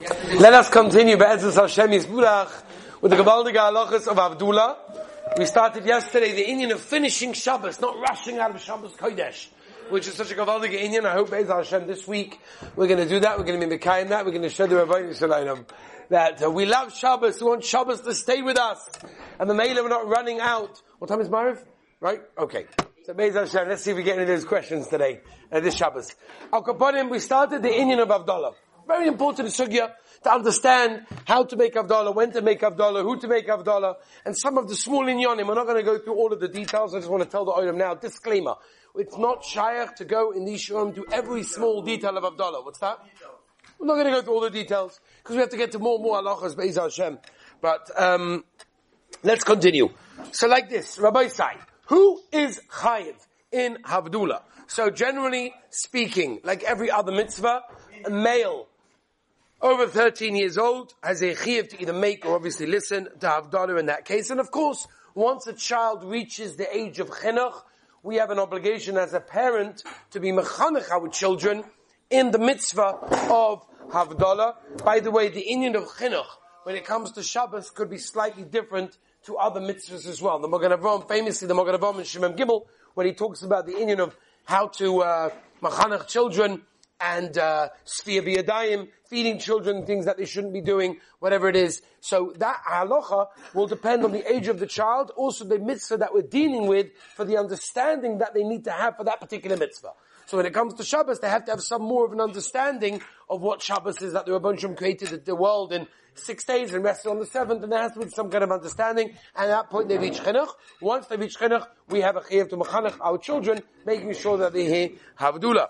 Let us continue Be'ezus Hashem Yisburach with the Gabaldiga Halachas of Avdullah. We started yesterday the Indian of finishing Shabbos, not rushing out of Shabbos Kodesh, which is such a Gabaldiga Indian. I hope Be'ez Hashem this week we're going to do that. We're going to be Mekayim that. We're going to show the Rabbi Yisraelim that uh, we love Shabbos. We want Shabbos to stay with us. And the Mela we're not running out. What time is Mariv? Right? Okay. So Be'ez Hashem, let's see if we get any of those questions today, uh, this Shabbos. Al Kaponim, we started the Indian of Avdullah. Very important sugya to understand how to make Avdallah, when to make Avdallah, who to make Avdallah, and some of the small inyanim. We're not going to go through all of the details. I just want to tell the item now. Disclaimer. It's not shaykh to go in these shurim to every small detail of Avdallah. What's that? We're not going to go through all the details because we have to get to more and more halachas Be'ez Hashem. But um, let's continue. So like this, Rabbi Sai, who is chayiv in Havdullah? So generally speaking, like every other mitzvah, a male over 13 years old has a chiyuv to either make or obviously listen to Havdalah in that case. And of course, once a child reaches the age of chinuch, we have an obligation as a parent to be mechanech our children in the mitzvah of Havdalah. By the way, the Indian of chinuch, when it comes to Shabbos, could be slightly different to other mitzvahs as well. The Magen Avraham, famously the Magen Avraham and Shemem Gimel, when he talks about the Indian of how to uh, mechanech children, and uh, sphere biyadayim, feeding children things that they shouldn't be doing, whatever it is. So that halacha will depend on the age of the child, also the mitzvah that we're dealing with for the understanding that they need to have for that particular mitzvah. So when it comes to Shabbos, they have to have some more of an understanding of what Shabbos is, that the Rabban created the world in six days and rested on the seventh, and there has to be some kind of understanding, and at that point they reach chinuch. Once they reach chinuch, we have a chiyuv to mechanech our children, making sure that they hear Havdullah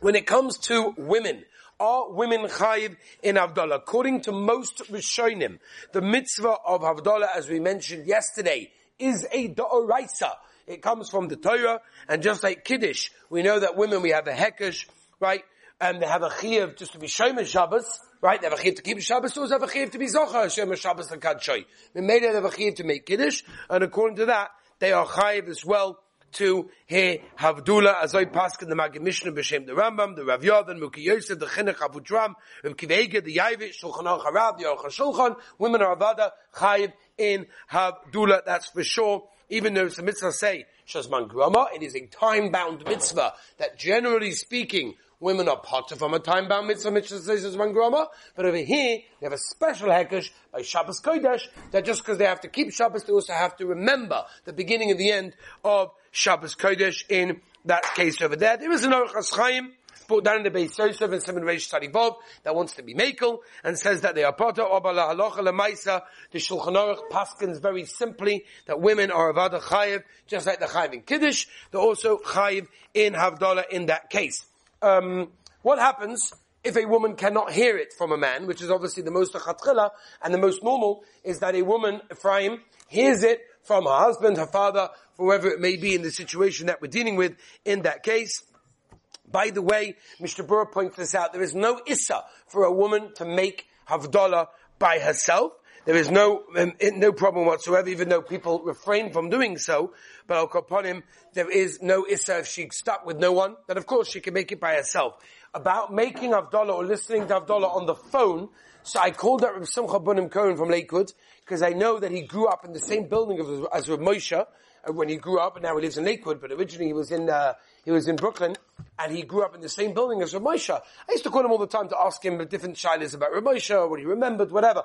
when it comes to women, are women chayiv in Havdalah? According to most Rishonim, the mitzvah of Havdalah, as we mentioned yesterday, is a da'oraisa. It comes from the Torah, and just like Kiddush, we know that women, we have a hekesh, right? And they have a chiyuv just to be Shomer Shabbos, right? They have a chiyuv to keep Shabbos, they have a chiyuv to be Zochar Shomer Shabbos and Kadshoy. They made it have a chiyuv to make Kiddush, and according to that, they are chayiv as well to hear Havdula as I pass in the Magid Mishnah b'Shem the Rambam, the Rav Yodan, Muki Yosef, the Chinuch Avudram, Rav Kivege, the Yavit, Shulchan Aruch Harav, the Aruch Shulchan, women are Avada, Chayiv in Havdula, that's for sure. Even though some mitzvah say, Shazman Grama, it is a time-bound mitzvah that generally speaking, women are part from a time-bound mitzvah, mitzvah says one grama, but over here, they have a special hekesh by Shabbos Kodesh, that just because they have to keep Shabbos, they also have to remember the beginning and the end of Shabbos Kodesh in that case over there. There is an Aruch Chaim, put down in the base Yosef and Simon Reish Study Bob that wants to be Makel and says that they are part of Obala Halacha Lemaisa. The Shulchan Aruch paskins very simply that women are avada chayiv, just like the chayiv in Kiddush. They're also chayiv in Havdalah in that case um, what happens if a woman cannot hear it from a man, which is obviously the most achatchila, and the most normal is that a woman, Ephraim, hears it from her husband, her father, whoever it may be in the situation that we're dealing with in that case. By the way, Mr. Burr points this out, there is no issa for a woman to make Havdalah by herself. There is no um, no problem whatsoever, even though people refrain from doing so. But al kaponim, there is no issa if she's stuck with no one. Then of course she can make it by herself. About making Avdallah or listening to Avdallah on the phone. So I called up Rav Simcha Bunim Cohen from Lakewood because I know that he grew up in the same building as, as Rav Moshe uh, when he grew up, and now he lives in Lakewood. But originally he was in uh, he was in Brooklyn, and he grew up in the same building as Ramosha. I used to call him all the time to ask him different shilas about Ramosha, what he remembered, whatever.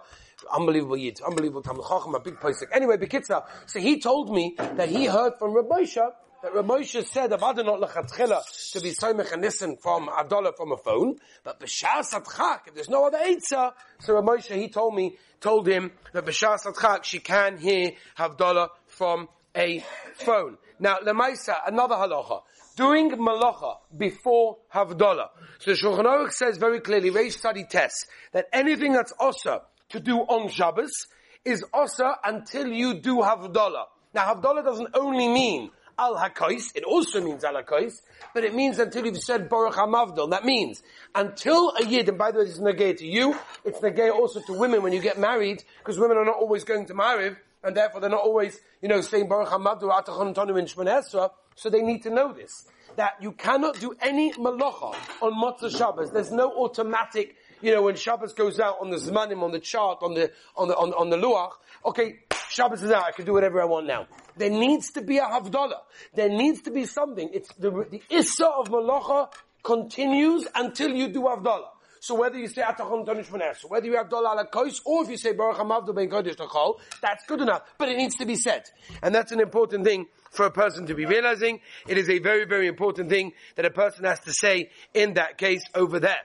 Unbelievable yid, unbelievable Talmud Chacham, a big posik. Anyway, Bekitza, so he told me that he heard from Ramosha that Ramosha said of not lechatchila to be soimech and listen from Abdullah from a phone, but b'shas atchak, if there's no other eitzah, so Ramosha, he told me, told him that b'shas atchak, she can hear Havdalah from a phone. Now, Lemaisa, another halacha doing malacha before Havdalah. So Shulchan Aruch says very clearly, Reish study tests, that anything that's osa to do on Shabbos is osa until you do Havdalah. Now Havdalah doesn't only mean al hakais, it also means al hakais, but it means until you've said Baruch HaMavdal. That means until a yid, and by the way, this it's negay to you, it's negay also to women when you get married, because women are not always going to married, and therefore they're not always, you know, saying Baruch HaMavdal, Atachon Tonu in Shmoneh so they need to know this. That you cannot do any malacha on Motzah Shabbos. There's no automatic you know, when Shabbos goes out on the Zmanim, on the chart, on the, on the, on, on the Luach, okay, Shabbos is out, I can do whatever I want now. There needs to be a Havdalah. There needs to be something. It's the, the Issa of Malacha continues until you do Havdalah. So whether you say Atachon Tonish so whether you have Dola ala Kois, or if you say Baruch HaMavdu Ben Kodesh Tachol, that's good enough. But it needs to be said. And that's an important thing for a person to be realizing. It is a very, very important thing that a person has to say in that case over there.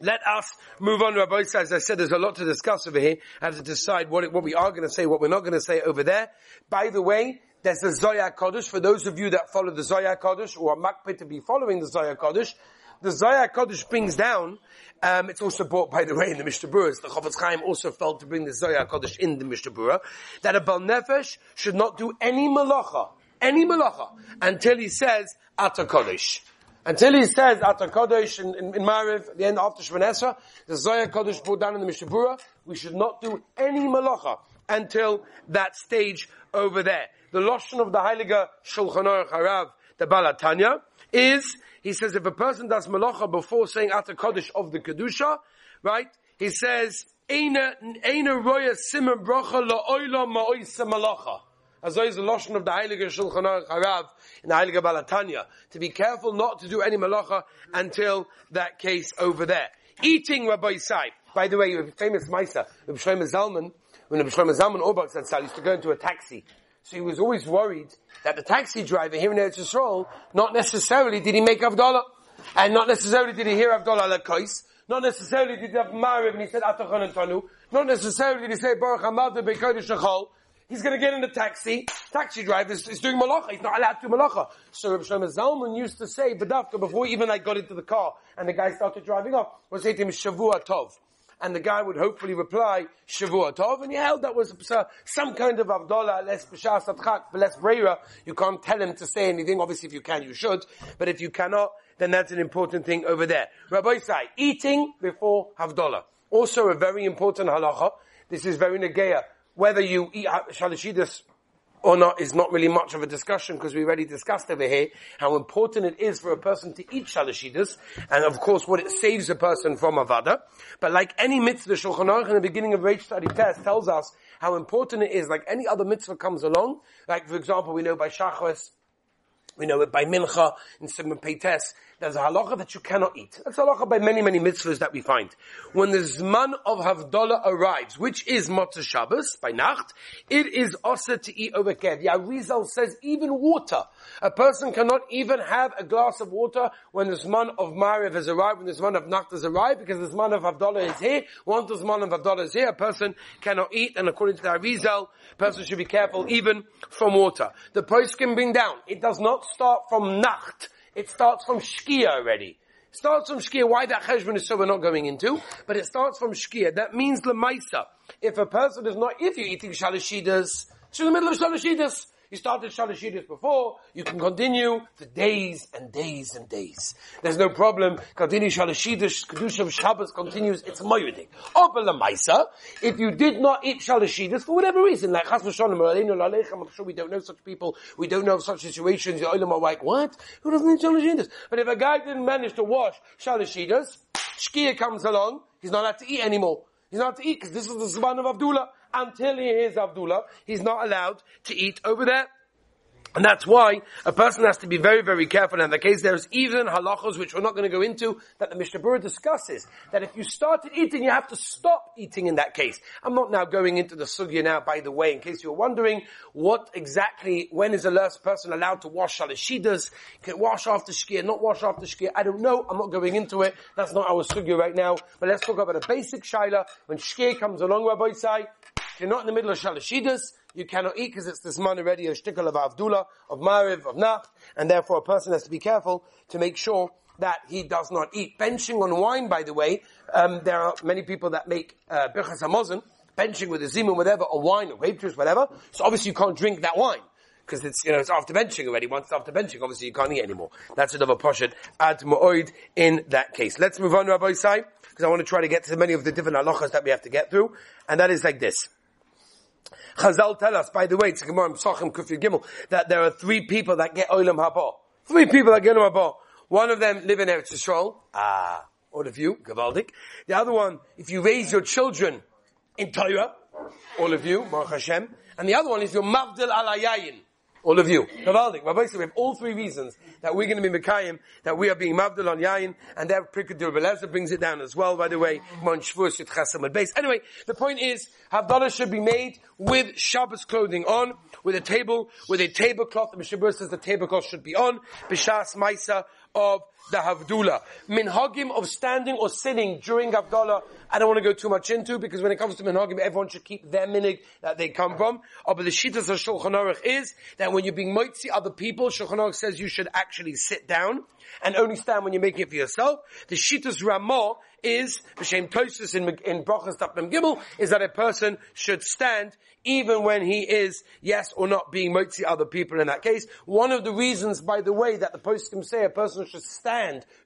Let us move on, Rabbi As I said, there's a lot to discuss over here. I have to decide what, what we are going to say, what we're not going to say over there. By the way, there's the Zoya Kodesh. For those of you that follow the Zoya Kodesh, or are makpid to be following the Zoya Kodesh, the Zoya Kodesh brings down, um, it's also brought, by the way, in the Mishnah Berurah, the Chofetz Chaim also felt to bring the Zoya Kodesh in the Mishnah Berurah, that a Bal Nefesh should not do any malacha, any malacha, until he says, Ata Kodesh. Until he says Atar Kodesh in, in, in Mariv, the end after Shemon the Zoya Kodesh brought down in the Mishnah Berurah, we should not do any malacha until that stage over there. The Lashon of the Heilige Shulchan Aruch Harav, the Balatanya, is, he says if a person does malacha before saying Atar Kodesh of the Kedusha, right, he says, Eina, Roya Simon Bracha La'oila Ma'oisa Malacha. As is the Lashon of the Heilige Shulchan Aruch Harav, in the Heilige Balatanya, to be careful not to do any malacha until that case over there. Eating Rabbi Sai. By the way, famous Maisa, Rabbi Shlomo Zalman, when Rabbi Shlomo Zalman Auerbach said used to go into a taxi. So he was always worried that the taxi driver here in Eretz Yisrael, not necessarily did he make Avdallah, and not necessarily did he hear Avdallah Lakais, not necessarily did he have Mariv and he said Atachon and Tanu, not necessarily did he say Baruch Hamad Bekodesh Shachol, He's going to get in the taxi. Taxi driver is, is doing malacha. He's not allowed to malacha. So Rabbi Shlomo Zalman used to say, Badafka, before even I got into the car and the guy started driving off, was say to him, Shavua Tov. And the guy would hopefully reply, Shavua Tov. And he held that was uh, some kind of Abdullah, less B'shas Atchak, less Breira. You can't tell him to say anything. Obviously, if you can, you should. But if you cannot, then that's an important thing over there. Rabbi Sai, eating before Havdalah. Also a very important halacha. This is very negeya whether you eat shalashidus or not is not really much of a discussion because we already discussed over here how important it is for a person to eat shalashidus and of course what it saves a person from avada. But like any mitzvah, Shulchan Aruch in the beginning of Reish Study Test tells us how important it is. Like any other mitzvah comes along, like for example we know by Shachos, we know it by Mincha in Simon Peites, there's a halacha that you cannot eat. That's a halacha by many, many mitzvahs that we find. When the Zman of Havdalah arrives, which is Motzah Shabbos, by Nacht, it is also to eat over Kev. The Arizal says even water. A person cannot even have a glass of water when the Zman of Mariv has arrived, when the Zman of Nacht has arrived, because the Zman of Havdalah is here. Once the Zman of Havdalah is here, a person cannot eat, and according to the Arizal, a person should be careful even from water. The post can bring down. It does not start from Nacht. It starts from Shkia already. It starts from Shkia. Why that cheshbon is so we're not going into, but it starts from Shkia. That means Lemaisa. If a person is not, if you're eating Shalashidas, it's in the middle of Shalashidas. You started Shalashidis before, you can continue for days and days and days. There's no problem. Continue Kedusha of Shabbos continues, it's Moyedik. Maisa, if you did not eat Shalashidis for whatever reason, like Chas V'Shonim I'm sure we don't know such people, we don't know of such situations, the Olam are like, what? Who doesn't eat Shalashidis? But if a guy didn't manage to wash Shalashidis, Shkia comes along, he's not allowed to eat anymore. He's not allowed to eat because this is the Zman of Abdullah until he hears Abdullah, he's not allowed to eat over there. And that's why a person has to be very, very careful. In the case, there's even halachos, which we're not going to go into, that the Mishnah Berurah discusses. That if you started eating, you have to stop eating in that case. I'm not now going into the sugya now, by the way, in case you're wondering what exactly, when is a last person allowed to wash shalashidas, can wash after shkia, not wash after shkia. I don't know. I'm not going into it. That's not our sugya right now. But let's talk about a basic shaila. When shkia comes along, Rabbi Sai, if you're not in the middle of shalashidas, you cannot eat because it's this man already a shtickle of Abdullah, of Mariv, of Nacht, and therefore a person has to be careful to make sure that he does not eat. Benching on wine, by the way, um, there are many people that make uh, birchas hamazon, benching with a zimun, whatever, or wine, or grape juice, whatever. So obviously you can't drink that wine. Because it's, you know, it's after benching already. Once it's after benching, obviously you can't eat anymore. That's another poshet ad mu'oid in that case. Let's move on, Rabbi Sai, because I want to try to get to many of the different halachas that we have to get through. And that is like this. Chazal tell us, by the way, it's Gemara Kufir Gimel, that there are three people that get Olam Haba. Three people that get Olam Haba. One of them live in Eretz Yisrael. Ah. all of you, Gavaldik. The other one, if you raise your children in Torah, all of you, Baruch Hashem. And the other one is your Mavdil Alayayin, all of you. Gavaldik. We have all three reasons that we're going to be Mekayim, that we are being Mavdil on Yayin, and that Prikadur Belezer brings it down as well, by the way. Anyway, the point is, Havdalah should be made with Shabbos clothing on, with a table, with a tablecloth. The Mishabur says the tablecloth should be on. Bishas Maisa of the Havdullah. Minhagim of standing or sitting during Havdalah, I don't want to go too much into because when it comes to Minhagim, everyone should keep their minig that they come from. Oh, but the Shittas of Shulchan Aruch is that when you're being moitzi other people, Shulchan Aruch says you should actually sit down and only stand when you're making it for yourself. The Shittas Ramah is, B'Shem Tosus in, in Brachas Tapnam Gimel, is that a person should stand even when he is, yes or not, being motzi other people in that case. One of the reasons, by the way, that the poskim say a person should stand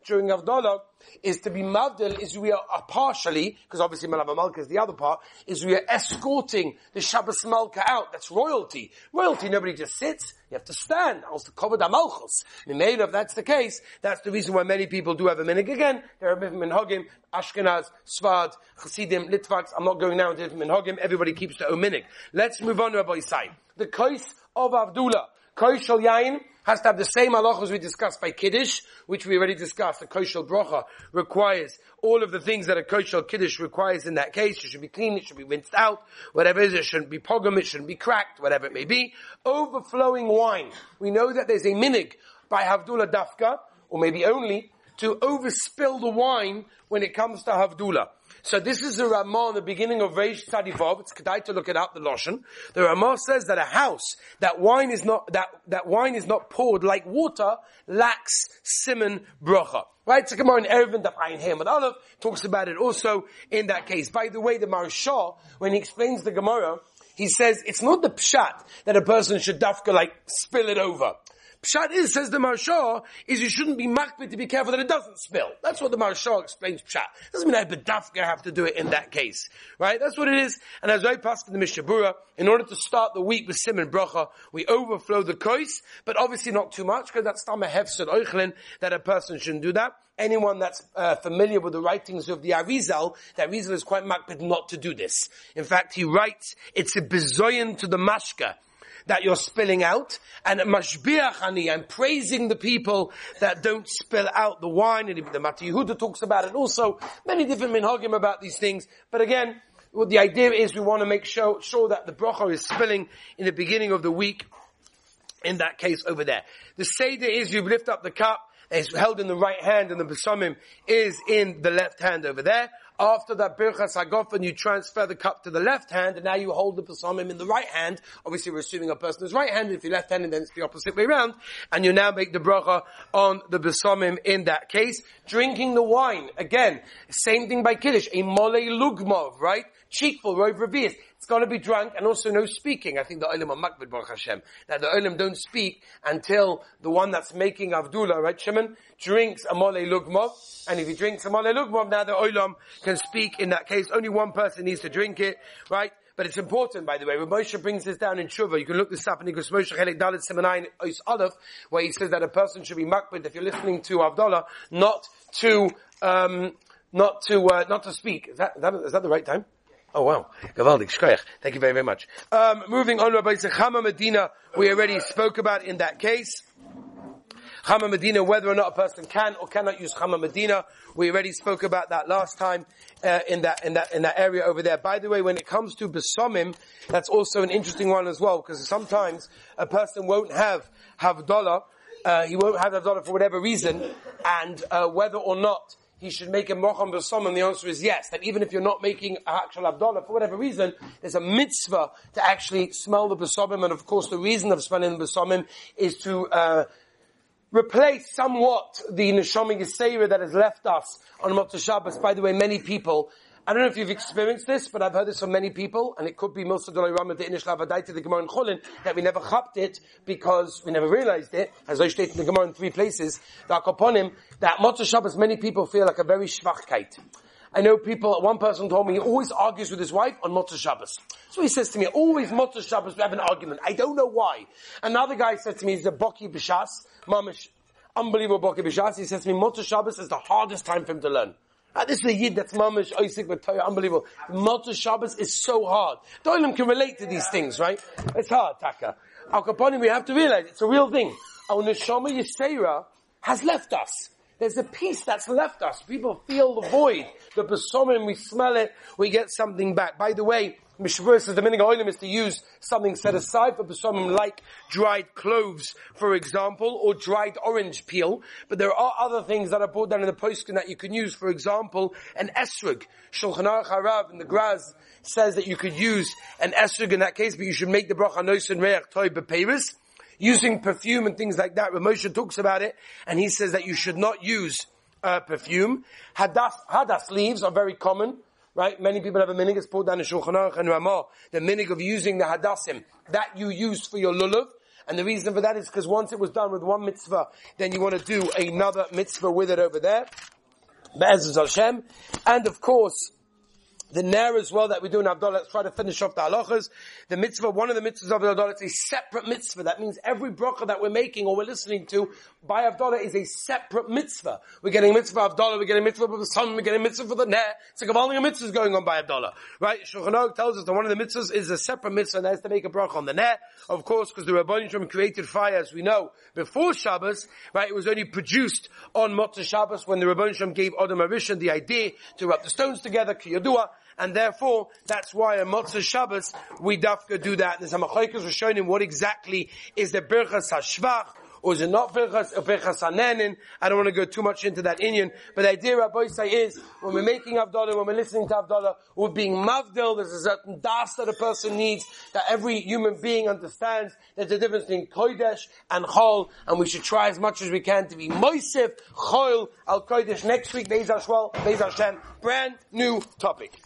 during Avdallah is to be mavdil, is we are uh, partially, because obviously Malava Malka is the other part, is we are escorting the Shabbos Malka out. That's royalty. Royalty, nobody just sits. You have to stand. Cover the malchus. If that's the case, that's the reason why many people do have a minig again. There are minhagim, Ashkenaz, Sfad, Chassidim, Litvaks. I'm not going now into different minhagim. Everybody keeps their own minig. Let's move on to Rabbi Isai. The case of Abdullah. Kais shal yain has to have the same halachas we discussed by Kiddush, which we already discussed. The kosher bracha requires all of the things that a kosher Kiddush requires in that case. It should be clean, it should be rinsed out, whatever it is, it shouldn't be pogrom, it shouldn't be cracked, whatever it may be. Overflowing wine. We know that there's a minig by Havdullah Dafka, or maybe only, to overspill the wine when it comes to Havdullah. So this is the Ramah in the beginning of Reish Tzadivov. It's kedai to look it up, the Loshen. The Ramah says that a house, that wine is not, that, that wine is not poured like water, lacks simon bracha. Right? A Gemara in Eruvin, the Ayin Ham Aleph, talks about it also in that case. By the way, the Maharsha, when he explains the Gemara, he says it's not the pshat that a person should dafka like spill it over. Pshat is, says the Maharsha, is you shouldn't be makbid to be careful that it doesn't spill. That's what the Maharsha explains Pshat. Doesn't mean I bedafka have to do it in that case. Right? That's what it is. And as I passed in the Mishabura, in order to start the week with Simon Bracha, we overflow the kois, but obviously not too much, because that's tam a hefsed oichlin, that a person shouldn't do that. Anyone that's uh, familiar with the writings of the Arizal, the Arizal is quite makbid not to do this. In fact, he writes, it's a bezoyan to the mashka that you're spilling out, and mashbiach ani, I'm praising the people that don't spill out the wine, and the Mati Yehuda talks about it also, many different minhagim about these things, but again, well, the idea is we want to make sure, sure that the bracha is spilling in the beginning of the week, in that case over there. The Seder is you lift up the cup, it's held in the right hand and the besamim is in the left hand over there. After that birchas hagofen, you transfer the cup to the left hand, and now you hold the psalmim in the right hand. Obviously, we're assuming a person is right-handed. If you're left-handed, then it's the opposite way around. And you now make the bracha on the psalmim in that case. Drinking the wine, again, same thing by Kiddush, a mole lugmov, right? Cheekful, rove revius. It's got to be drunk and also no speaking. I think the Olim are makbid, Baruch Hashem. That the Olim don't speak until the one that's making Avdullah, right, Shimon, drinks a mole lugmov. And if he drinks a mole lugmov, now the Olim can speak in that case. Only one person needs to drink it, right? But it's important, by the way. When Moshe brings this down in Shuvah, you can look this up in Igros Moshe Chelik Dalit Seminayin Ois Aleph, where he says that a person should be makbid if you're listening to Avdullah, not to, um, not to, uh, not to speak. Is that, is that, is that the right time? Oh wow. Gavaldik, shkoyach. Thank you very, very much. Um, moving on, Rabbi Chama Medina, we already spoke about in that case. Chama Medina, whether or not a person can or cannot use Chama Medina. We already spoke about that last time, uh, in that, in that, in that area over there. By the way, when it comes to Besomim, that's also an interesting one as well, because sometimes a person won't have Havdalah, uh, he won't have Havdalah for whatever reason, and, uh, whether or not he should make a mocham b'som, and the answer is yes. That even if you're not making a actual abdullah for whatever reason, there's a mitzvah to actually smell the b'somim, and of course the reason of smelling the b'somim is to uh, replace somewhat the neshama yisera that has left us on Motzei Shabbos. By the way, many people I don't know if you've experienced this, but I've heard this from many people, and it could be most of the Rama the Inish Lavadaita, the Gemara in Cholin, that we never chapped it because we never realized it, as I stated in the Gemara in three places, that upon him, that Motzei Shabbos, many people feel like a very schwachkeit. I know people, one person told me he always argues with his wife on Motzei Shabbos. So he says to me, always Motzei Shabbos we have an argument. I don't know why. Another guy said to me, he's a Boki Bishas, Mamish, unbelievable Boki Bishas. He says to me, Motzei Shabbos is the hardest time for him to learn. Ah, this is a yid that's mamish, Isaac, but unbelievable. Motzah Shabbos is so hard. Olim can relate to these things, right? It's hard, Taka. Al Capone, we have to realize it's a real thing. Our Neshama Yisera has left us. There's a piece that's left us. People feel the void. The besomim, we smell it, we get something back. By the way, Mishvur says the meaning of is to use something set aside for besomim like dried cloves, for example, or dried orange peel. But there are other things that are brought down in the posting that you can use. For example, an esrog. Shulchan Aruch Harav in the Graz says that you could use an esrog in that case, but you should make the bracha noisen reach toy beperis using perfume and things like that. Ramosha talks about it, and he says that you should not use uh, perfume. Hadas, hadas leaves are very common, right? Many people have a minig, it's pulled down in Shulchan Aruch and Ramah, the minig of using the hadassim, that you use for your lulav. And the reason for that is because once it was done with one mitzvah, then you want to do another mitzvah with it over there. Be'ez Hashem. And of course, the Nair as well that we do in Havdalah, let's try to finish off the halachas. The mitzvah, one of the mitzvahs of Havdalah, it's a separate mitzvah. That means every bracha that we're making or we're listening to by Havdalah is a separate mitzvah. We're getting a mitzvah of Havdalah, we're getting a mitzvah for the sun, we're getting a mitzvah for the Nair. It's like all the mitzvahs going on by Havdalah. Right? Shulchan tells us that one of the mitzvahs is a separate mitzvah and that is to make a bracha on the Nair. Of course, because the Rabbanim Shem created fire, as we know, before Shabbos, right? It was only produced on Motzah Shabbos when the Rabbanim Shem gave Adam Arishan the idea to rub the stones together, Kiyadua, and therefore that's why on Motzah Shabbos we dafka do that. And the Samachaikas were showing him what exactly is the Birchas Hashvach, or is it not Birchas, uh, Hanenin? I don't want to go too much into that Indian, but the idea Rabbi say is, when we're making Havdalah, when we're listening to Havdalah, we're being Mavdil, there's a certain das that a person needs, that every human being understands, there's a difference between Kodesh and Chol, and we should try as much as we can to be Moisif, Chol, Al Kodesh. Next week, Beis Hashem, brand new topic.